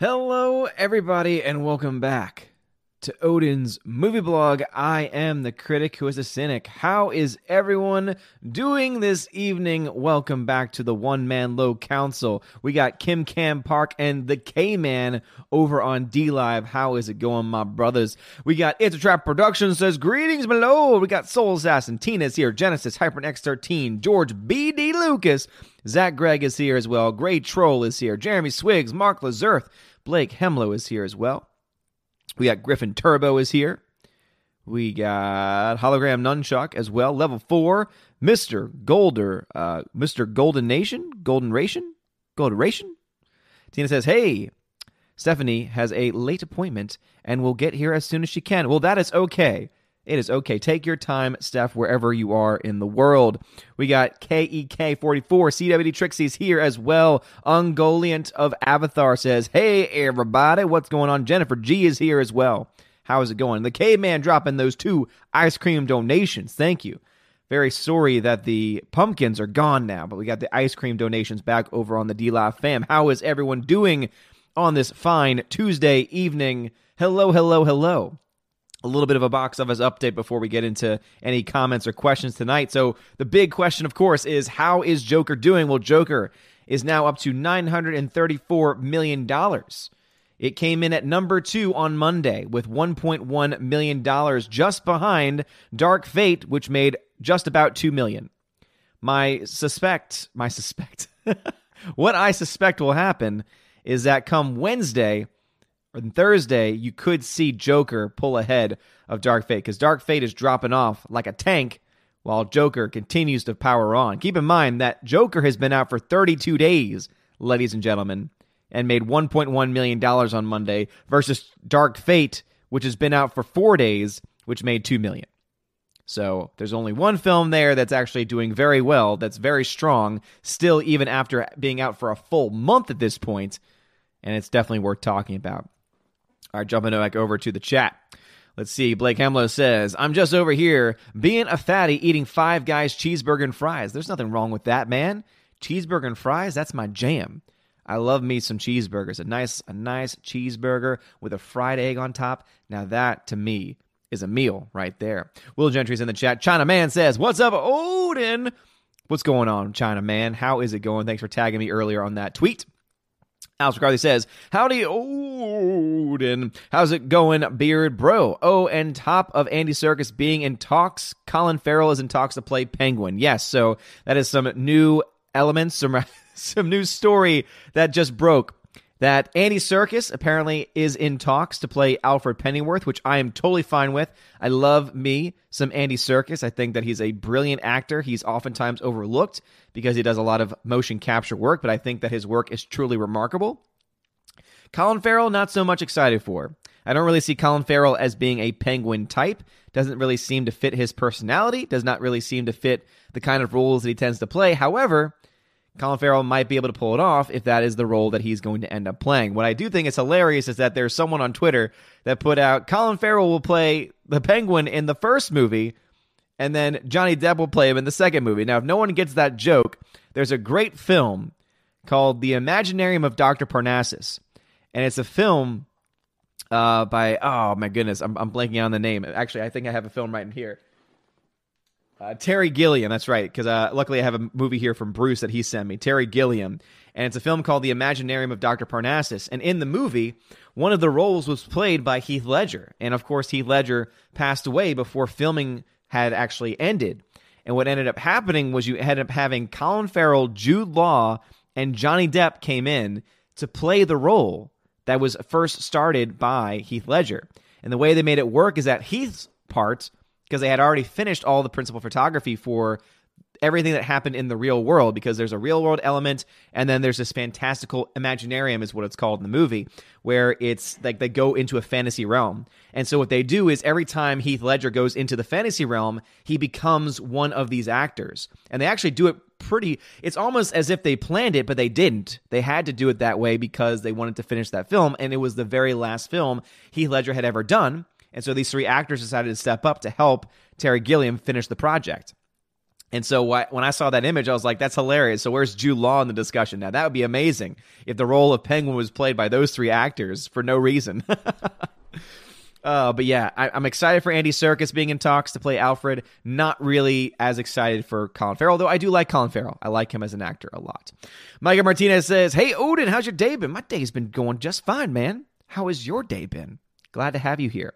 Hello, everybody, and welcome back to Odin's movie blog. I am the critic who is a cynic. How is everyone doing this evening? Welcome back to the One Man Low Council. We got Kim Cam Park and the K Man over on D Live. How is it going, my brothers? We got It's a Trap Production says greetings below. We got Soul Assassin, Tina's here, Genesis, HyperX 13, George B.D. Lucas. Zach Gregg is here as well. Great Troll is here. Jeremy Swiggs, Mark Lazurth, Blake Hemlow is here as well. We got Griffin Turbo is here. We got Hologram Nunchuck as well. Level four, Mr. Golder, uh, Mr. Golden Nation, Golden Ration, Golden Ration. Tina says, Hey, Stephanie has a late appointment and will get here as soon as she can. Well, that is okay. It is okay. Take your time, Steph, wherever you are in the world. We got KEK44, CWD Trixie's here as well. Ungoliant of Avatar says, Hey, everybody, what's going on? Jennifer G is here as well. How is it going? The caveman dropping those two ice cream donations. Thank you. Very sorry that the pumpkins are gone now, but we got the ice cream donations back over on the D Live fam. How is everyone doing on this fine Tuesday evening? Hello, hello, hello a little bit of a box office update before we get into any comments or questions tonight. So, the big question, of course, is how is Joker doing? Well, Joker is now up to $934 million. It came in at number two on Monday with $1.1 million, just behind Dark Fate, which made just about 2 million. My suspect, my suspect, what I suspect will happen is that come Wednesday, on Thursday, you could see Joker pull ahead of Dark Fate because Dark Fate is dropping off like a tank while Joker continues to power on. Keep in mind that Joker has been out for 32 days, ladies and gentlemen, and made $1.1 million on Monday versus Dark Fate, which has been out for four days, which made 2 million. So there's only one film there that's actually doing very well, that's very strong, still, even after being out for a full month at this point, and it's definitely worth talking about. All right, jumping back over to the chat. Let's see. Blake Hemlow says, I'm just over here being a fatty eating five guys cheeseburger and fries. There's nothing wrong with that, man. Cheeseburger and fries, that's my jam. I love me some cheeseburgers. A nice, a nice cheeseburger with a fried egg on top. Now that to me is a meal right there. Will Gentry's in the chat. China Man says, What's up, Odin? What's going on, China Man? How is it going? Thanks for tagging me earlier on that tweet. Alex McCarthy says, Howdy, Odin. How's it going, Beard Bro? Oh, and top of Andy Serkis being in talks, Colin Farrell is in talks to play Penguin. Yes, so that is some new elements, some, some new story that just broke that Andy Serkis apparently is in talks to play Alfred Pennyworth, which I am totally fine with. I love me some Andy Serkis. I think that he's a brilliant actor. He's oftentimes overlooked because he does a lot of motion capture work, but I think that his work is truly remarkable. Colin Farrell, not so much excited for. I don't really see Colin Farrell as being a penguin type. Doesn't really seem to fit his personality, does not really seem to fit the kind of roles that he tends to play. However, Colin Farrell might be able to pull it off if that is the role that he's going to end up playing. What I do think is hilarious is that there's someone on Twitter that put out Colin Farrell will play the Penguin in the first movie, and then Johnny Depp will play him in the second movie. Now, if no one gets that joke, there's a great film called The Imaginarium of Dr. Parnassus, and it's a film uh, by oh my goodness, I'm, I'm blanking on the name. Actually, I think I have a film right in here. Uh, Terry Gilliam, that's right, because uh, luckily I have a movie here from Bruce that he sent me. Terry Gilliam, and it's a film called The Imaginarium of Dr. Parnassus. And in the movie, one of the roles was played by Heath Ledger, and of course Heath Ledger passed away before filming had actually ended. And what ended up happening was you ended up having Colin Farrell, Jude Law, and Johnny Depp came in to play the role that was first started by Heath Ledger. And the way they made it work is that Heath's part because they had already finished all the principal photography for everything that happened in the real world because there's a real world element and then there's this fantastical imaginarium is what it's called in the movie where it's like they go into a fantasy realm. And so what they do is every time heath ledger goes into the fantasy realm he becomes one of these actors. And they actually do it pretty it's almost as if they planned it but they didn't. They had to do it that way because they wanted to finish that film and it was the very last film heath ledger had ever done and so these three actors decided to step up to help Terry Gilliam finish the project. And so when I saw that image, I was like, that's hilarious. So where's Jude Law in the discussion now? That would be amazing if the role of Penguin was played by those three actors for no reason. uh, but yeah, I, am excited for Andy Serkis being in talks to play Alfred. Not really as excited for Colin Farrell, though I do like Colin Farrell. I like him as an actor a lot. Micah Martinez says, Hey, Odin, how's your day been? My day's been going just fine, man. How has your day been? Glad to have you here.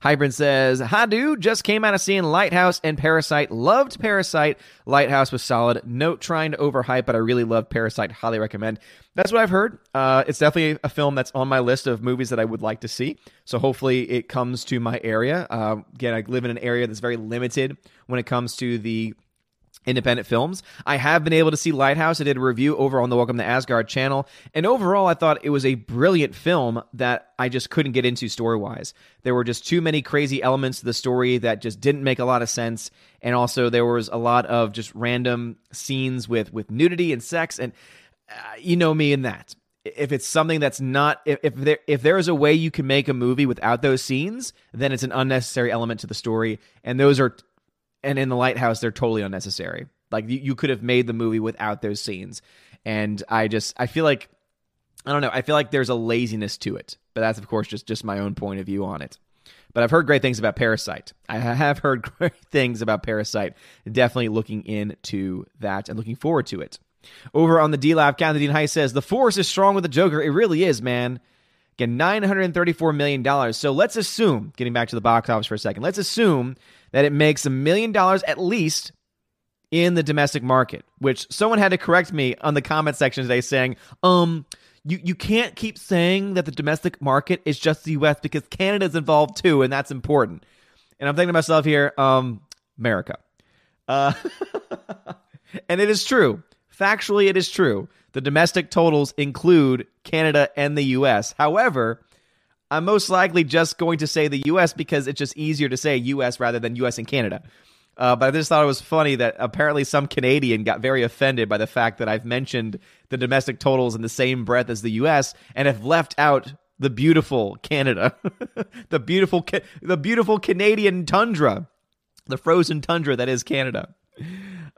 Hybrid says, Hi, dude. Just came out of seeing Lighthouse and Parasite. Loved Parasite. Lighthouse was solid. No trying to overhype, but I really loved Parasite. Highly recommend. That's what I've heard. Uh, it's definitely a film that's on my list of movies that I would like to see. So hopefully it comes to my area. Uh, again, I live in an area that's very limited when it comes to the independent films. I have been able to see Lighthouse. I did a review over on the Welcome to Asgard channel. And overall, I thought it was a brilliant film that I just couldn't get into story wise. There were just too many crazy elements to the story that just didn't make a lot of sense. And also, there was a lot of just random scenes with, with nudity and sex. And uh, you know me in that. If it's something that's not, if, if there if there is a way you can make a movie without those scenes, then it's an unnecessary element to the story, and those are and in the lighthouse they're totally unnecessary. Like you, you could have made the movie without those scenes. And i just i feel like i don't know i feel like there's a laziness to it. But that's of course just just my own point of view on it. But i've heard great things about parasite. I have heard great things about parasite. Definitely looking into that and looking forward to it. Over on the D Live, Captain Dean High says the force is strong with the Joker. It really is, man. Again, $934 million. So let's assume, getting back to the box office for a second, let's assume that it makes a million dollars at least in the domestic market, which someone had to correct me on the comment section today saying, um, you, you can't keep saying that the domestic market is just the US because Canada's involved too, and that's important. And I'm thinking to myself here, um, America. Uh, and it is true. Factually, it is true. The domestic totals include Canada and the US. However, I'm most likely just going to say the US because it's just easier to say US rather than US and Canada. Uh, but I just thought it was funny that apparently some Canadian got very offended by the fact that I've mentioned the domestic totals in the same breath as the US and have left out the beautiful Canada, the beautiful, the beautiful Canadian tundra, the frozen tundra that is Canada.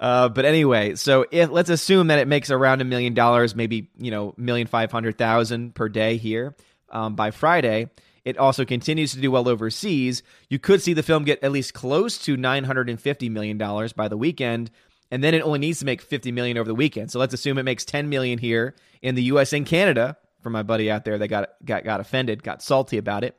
Uh, but anyway, so if let's assume that it makes around a million dollars, maybe you know million five hundred thousand per day here um, by Friday. It also continues to do well overseas. You could see the film get at least close to nine hundred and fifty million dollars by the weekend, and then it only needs to make fifty million over the weekend. So let's assume it makes ten million here in the U.S. and Canada. For my buddy out there that got got got offended, got salty about it.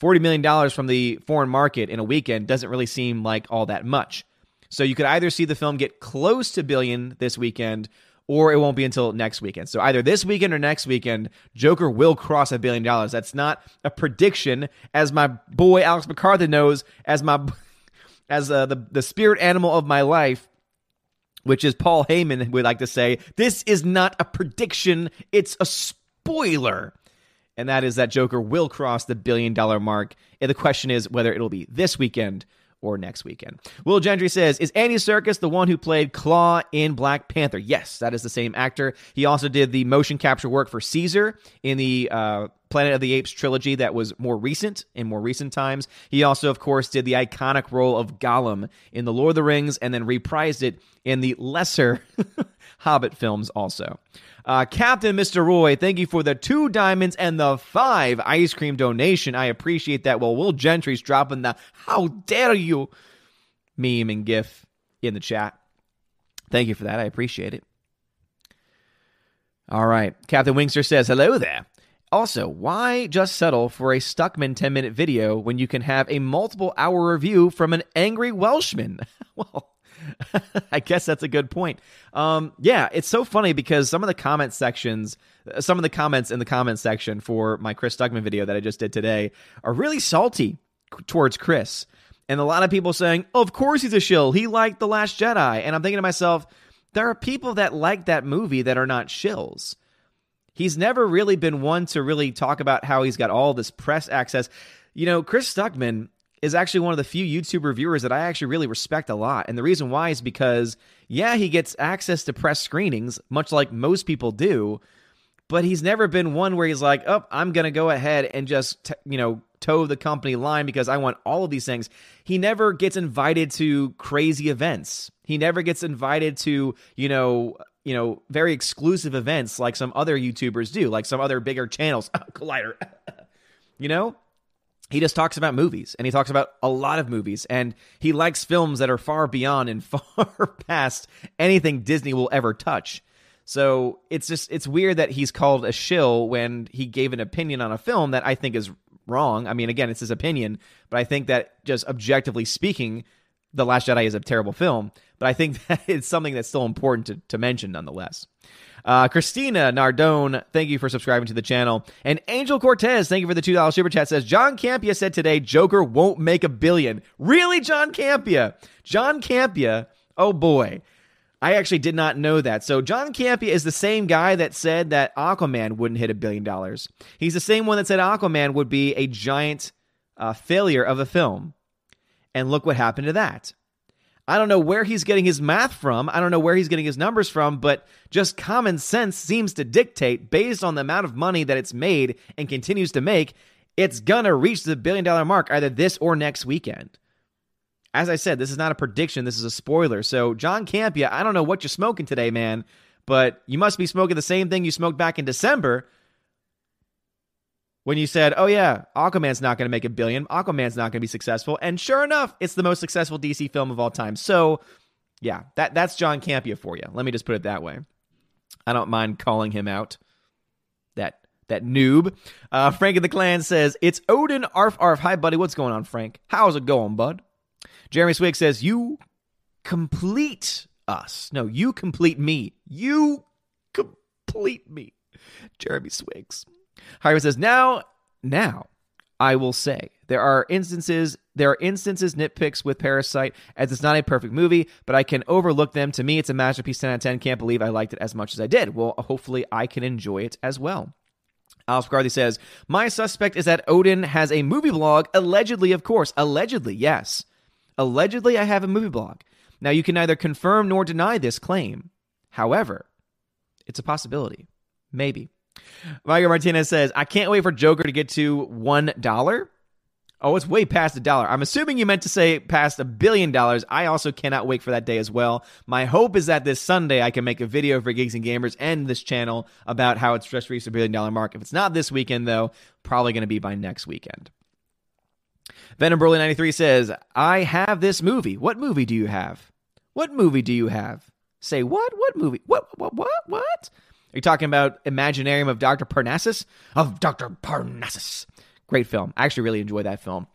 $40 million from the foreign market in a weekend doesn't really seem like all that much. So you could either see the film get close to billion this weekend or it won't be until next weekend. So either this weekend or next weekend, Joker will cross a billion dollars. That's not a prediction, as my boy Alex McCarthy knows, as my as uh, the the spirit animal of my life, which is Paul Heyman would like to say. This is not a prediction; it's a spoiler. And that is that Joker will cross the billion dollar mark. And the question is whether it'll be this weekend or next weekend. Will Gentry says, Is Andy Serkis the one who played Klaue in Black Panther? Yes, that is the same actor. He also did the motion capture work for Caesar in the uh, Planet of the Apes trilogy that was more recent, in more recent times. He also, of course, did the iconic role of Gollum in The Lord of the Rings and then reprised it in the lesser Hobbit films also. Uh, Captain Mr. Roy, thank you for the two diamonds and the five ice cream donation. I appreciate that. Well, Will Gentry's dropping the how dare you meme and gif in the chat. Thank you for that. I appreciate it. All right. Captain Wingster says, hello there. Also, why just settle for a Stuckman 10 minute video when you can have a multiple hour review from an angry Welshman? well, I guess that's a good point. Um, yeah, it's so funny because some of the comment sections, some of the comments in the comment section for my Chris Stuckman video that I just did today are really salty towards Chris. And a lot of people saying, of course he's a shill. He liked The Last Jedi. And I'm thinking to myself, there are people that like that movie that are not shills. He's never really been one to really talk about how he's got all this press access. You know, Chris Stuckman is actually one of the few YouTube reviewers that I actually really respect a lot. And the reason why is because, yeah, he gets access to press screenings, much like most people do, but he's never been one where he's like, oh, I'm going to go ahead and just, t- you know, toe the company line because I want all of these things. He never gets invited to crazy events. He never gets invited to, you know, you know, very exclusive events like some other YouTubers do, like some other bigger channels. Oh, Collider. you know? He just talks about movies and he talks about a lot of movies and he likes films that are far beyond and far past anything Disney will ever touch. So it's just it's weird that he's called a shill when he gave an opinion on a film that I think is wrong. I mean, again, it's his opinion, but I think that just objectively speaking, The Last Jedi is a terrible film. But I think that it's something that's still important to, to mention nonetheless. Uh, Christina Nardone, thank you for subscribing to the channel. And Angel Cortez, thank you for the $2 super chat, says John Campea said today Joker won't make a billion. Really, John Campea? John Campea, oh boy. I actually did not know that. So John Campea is the same guy that said that Aquaman wouldn't hit a billion dollars. He's the same one that said Aquaman would be a giant uh, failure of a film. And look what happened to that. I don't know where he's getting his math from. I don't know where he's getting his numbers from, but just common sense seems to dictate, based on the amount of money that it's made and continues to make, it's going to reach the billion dollar mark either this or next weekend. As I said, this is not a prediction, this is a spoiler. So, John Campea, I don't know what you're smoking today, man, but you must be smoking the same thing you smoked back in December when you said, "Oh yeah, Aquaman's not going to make a billion. Aquaman's not going to be successful." And sure enough, it's the most successful DC film of all time. So, yeah, that that's John Campea for you. Let me just put it that way. I don't mind calling him out. That that noob. Uh, Frank of the Clan says, It's Odin Arf Arf. Hi, buddy. What's going on, Frank? How's it going, bud? Jeremy Swig says, You complete us. No, you complete me. You complete me. Jeremy Swigs. Harvey says, Now, now, I will say there are instances there are instances nitpicks with Parasite as it's not a perfect movie, but I can overlook them. To me, it's a masterpiece. Ten out of ten. Can't believe I liked it as much as I did. Well, hopefully, I can enjoy it as well. Alex McCarthy says, My suspect is that Odin has a movie blog. Allegedly, of course. Allegedly, yes. Allegedly, I have a movie blog. Now, you can neither confirm nor deny this claim. However, it's a possibility. Maybe. Michael Martinez says, I can't wait for Joker to get to $1. Oh, it's way past a dollar. I'm assuming you meant to say past a billion dollars. I also cannot wait for that day as well. My hope is that this Sunday I can make a video for Geeks and Gamers and this channel about how it's just reached a billion dollar mark. If it's not this weekend, though, probably going to be by next weekend. Venom Broly 93 says, I have this movie. What movie do you have? What movie do you have? Say what? What movie? What? What? What? What? Are you talking about Imaginarium of Dr. Parnassus? Of Dr. Parnassus. Great film. I actually really enjoy that film.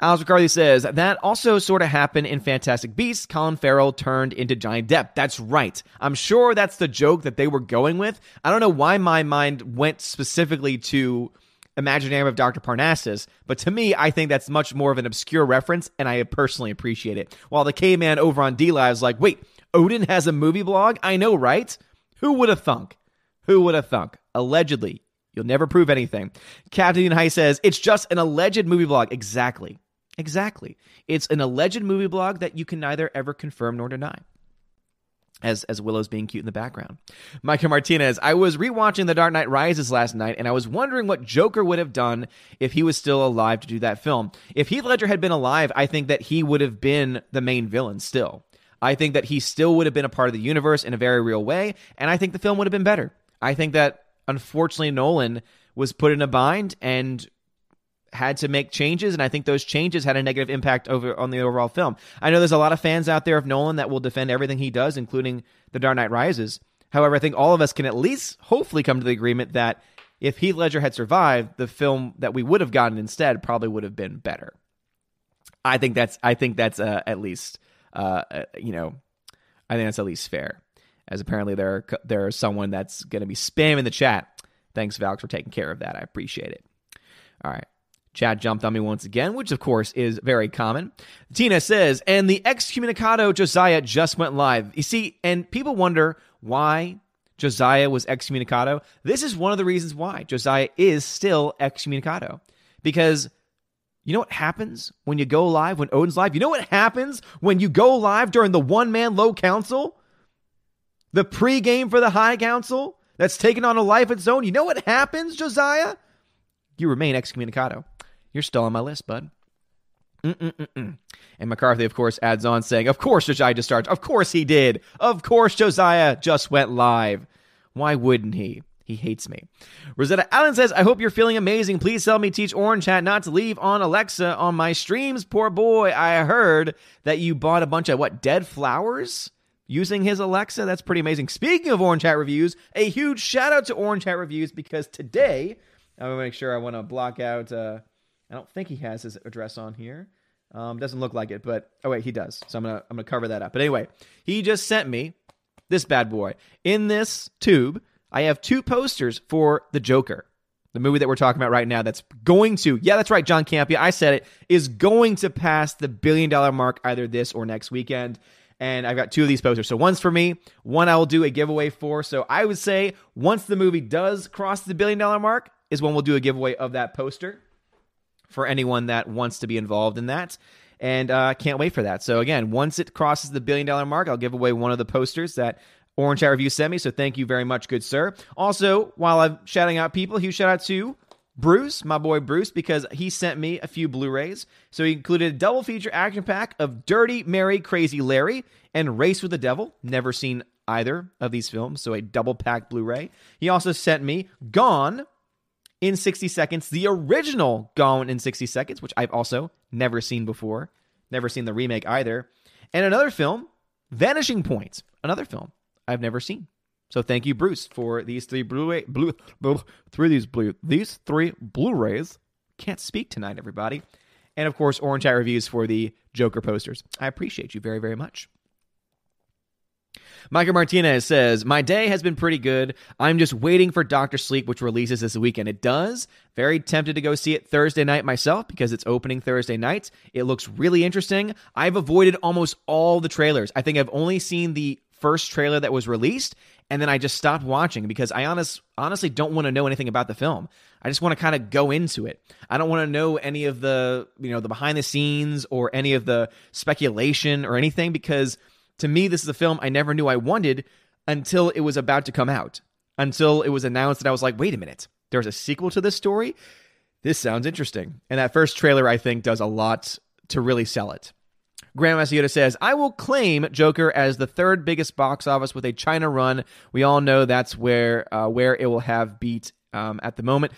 Alex McCarthy says that also sort of happened in Fantastic Beasts. Colin Farrell turned into Johnny Depp. That's right. I'm sure that's the joke that they were going with. I don't know why my mind went specifically to Imaginarium of Dr. Parnassus, but to me, I think that's much more of an obscure reference, and I personally appreciate it. While the K Man over on D Live is like, wait, Odin has a movie blog? I know, right? Who would have thunk? Who would have thunk? Allegedly. You'll never prove anything. Captain High says, it's just an alleged movie blog. Exactly. Exactly. It's an alleged movie blog that you can neither ever confirm nor deny. As, as Willow's being cute in the background. Micah Martinez, I was rewatching The Dark Knight Rises last night, and I was wondering what Joker would have done if he was still alive to do that film. If Heath Ledger had been alive, I think that he would have been the main villain still. I think that he still would have been a part of the universe in a very real way, and I think the film would have been better. I think that unfortunately Nolan was put in a bind and had to make changes, and I think those changes had a negative impact over on the overall film. I know there's a lot of fans out there of Nolan that will defend everything he does, including The Dark Knight Rises. However, I think all of us can at least hopefully come to the agreement that if Heath Ledger had survived, the film that we would have gotten instead probably would have been better. I think that's I think that's uh, at least uh, uh, you know, I think that's at least fair. As apparently there are, there is someone that's going to be spamming the chat. Thanks, Valks, for taking care of that. I appreciate it. All right. Chat jumped on me once again, which of course is very common. Tina says, and the excommunicado Josiah just went live. You see, and people wonder why Josiah was excommunicado. This is one of the reasons why Josiah is still excommunicado. Because you know what happens when you go live, when Odin's live? You know what happens when you go live during the one man low council? The pregame for the high council that's taken on a life of its own. You know what happens, Josiah? You remain excommunicado. You're still on my list, bud. Mm-mm-mm-mm. And McCarthy, of course, adds on saying, Of course, Josiah just starts. Of course he did. Of course, Josiah just went live. Why wouldn't he? He hates me. Rosetta Allen says, I hope you're feeling amazing. Please tell me teach Orange Hat not to leave on Alexa on my streams. Poor boy, I heard that you bought a bunch of what, dead flowers? Using his Alexa? That's pretty amazing. Speaking of Orange Hat reviews, a huge shout out to Orange Hat reviews because today, I'm going to make sure I want to block out, uh, I don't think he has his address on here. Um, doesn't look like it, but oh wait, he does. So I'm gonna I'm gonna cover that up. But anyway, he just sent me this bad boy in this tube I have two posters for The Joker, the movie that we're talking about right now that's going to, yeah, that's right, John Campea, I said it, is going to pass the billion dollar mark either this or next weekend. And I've got two of these posters. So one's for me, one I will do a giveaway for. So I would say once the movie does cross the billion dollar mark, is when we'll do a giveaway of that poster for anyone that wants to be involved in that and uh, can't wait for that. So again, once it crosses the billion dollar mark, I'll give away one of the posters that Orange Hat Review sent me. So thank you very much, good sir. Also, while I'm shouting out people, huge shout out to Bruce, my boy Bruce, because he sent me a few Blu-rays. So he included a double feature action pack of Dirty Mary Crazy Larry and Race with the Devil. Never seen either of these films, so a double pack Blu-ray. He also sent me Gone in 60 Seconds, the original Gone in 60 Seconds, which I've also never seen before. Never seen the remake either. And another film, Vanishing Point, another film I've never seen. So thank you, Bruce, for these three Blu-ray, blue, blue, three these blue, these three Blu-rays. Can't speak tonight, everybody. And of course, Orange Hat reviews for the Joker posters. I appreciate you very, very much. Michael Martinez says, My day has been pretty good. I'm just waiting for Doctor Sleep, which releases this weekend. It does. Very tempted to go see it Thursday night myself because it's opening Thursday night. It looks really interesting. I've avoided almost all the trailers. I think I've only seen the first trailer that was released, and then I just stopped watching because I honest, honestly don't want to know anything about the film. I just want to kind of go into it. I don't want to know any of the, you know, the behind the scenes or any of the speculation or anything because to me this is a film I never knew I wanted until it was about to come out. Until it was announced that I was like, "Wait a minute. There's a sequel to this story? This sounds interesting." And that first trailer I think does a lot to really sell it. Grandmaster Yoda says, I will claim Joker as the third biggest box office with a China run. We all know that's where uh, where it will have beat um, at the moment.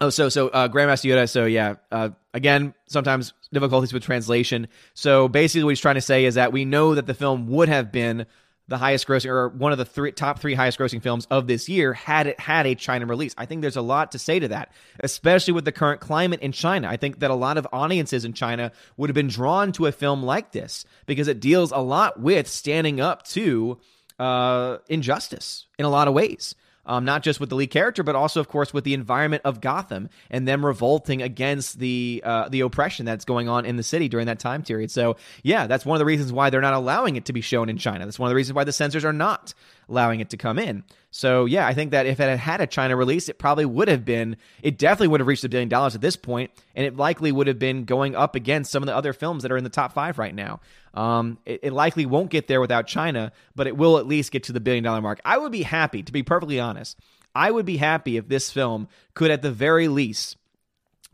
Oh, so so uh, Grandmaster Yoda. So yeah, uh, again, sometimes difficulties with translation. So basically, what he's trying to say is that we know that the film would have been the highest grossing or one of the three, top three highest grossing films of this year had it had a China release. I think there's a lot to say to that, especially with the current climate in China. I think that a lot of audiences in China would have been drawn to a film like this because it deals a lot with standing up to uh, injustice in a lot of ways um, not just with the lead character, but also, of course, with the environment of Gotham and them revolting against the uh, the oppression that's going on in the city during that time period. So, yeah, that's one of the reasons why they're not allowing it to be shown in China. That's one of the reasons why the censors are not allowing it to come in. So, yeah, I think that if it had had a China release, it probably would have been, it definitely would have reached a billion dollars at this point, and it likely would have been going up against some of the other films that are in the top five right now. Um, it, it likely won't get there without China, but it will at least get to the billion dollar mark. I would be happy, to be perfectly honest, I would be happy if this film could, at the very least,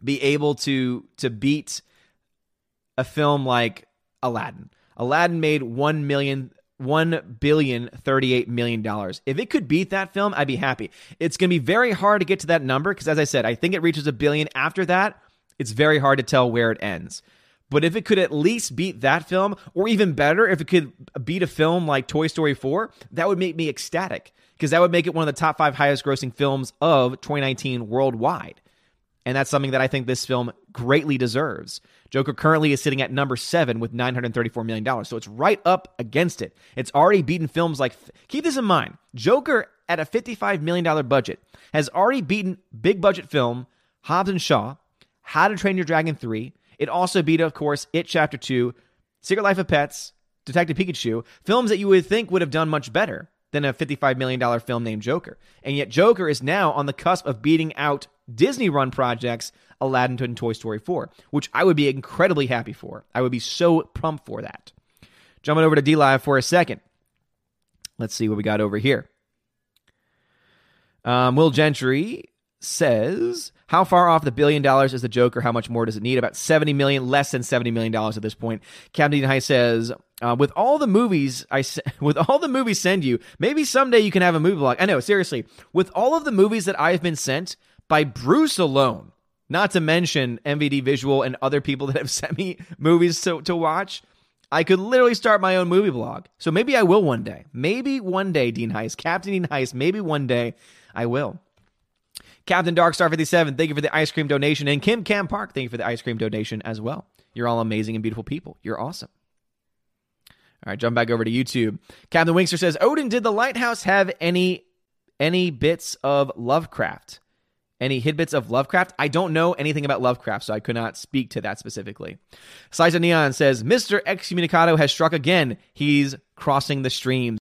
be able to to beat a film like Aladdin. Aladdin made one million one billion thirty-eight million dollars. If it could beat that film, I'd be happy. It's going to be very hard to get to that number because, as I said, I think it reaches a billion. After that, it's very hard to tell where it ends. But if it could at least beat that film, or even better, if it could beat a film like Toy Story 4, that would make me ecstatic because that would make it one of the top five highest grossing films of 2019 worldwide. And that's something that I think this film greatly deserves. Joker currently is sitting at number seven with $934 million. So it's right up against it. It's already beaten films like, keep this in mind Joker at a $55 million budget has already beaten big budget film Hobbs and Shaw, How to Train Your Dragon 3, it also beat, of course, It Chapter 2, Secret Life of Pets, Detective Pikachu, films that you would think would have done much better than a $55 million film named Joker. And yet, Joker is now on the cusp of beating out Disney run projects Aladdin and Toy Story 4, which I would be incredibly happy for. I would be so pumped for that. Jumping over to D Live for a second. Let's see what we got over here. Um, Will Gentry says, How far off the billion dollars is the Joker? How much more does it need? About 70 million, less than 70 million dollars at this point. Captain High says, uh, with all the movies I with all the movies send you, maybe someday you can have a movie blog. I know, seriously. With all of the movies that I've been sent by Bruce alone, not to mention MVD Visual and other people that have sent me movies to, to watch, I could literally start my own movie blog. So maybe I will one day. Maybe one day, Dean Heist, Captain Dean Heist, maybe one day I will. Captain Darkstar 57, thank you for the ice cream donation. And Kim Cam Park, thank you for the ice cream donation as well. You're all amazing and beautiful people. You're awesome. All right, jump back over to YouTube. Captain Winkster says, Odin, did the lighthouse have any any bits of Lovecraft? Any tidbits of Lovecraft? I don't know anything about Lovecraft, so I could not speak to that specifically. Sliza Neon says, Mr. Excommunicado has struck again. He's crossing the streams.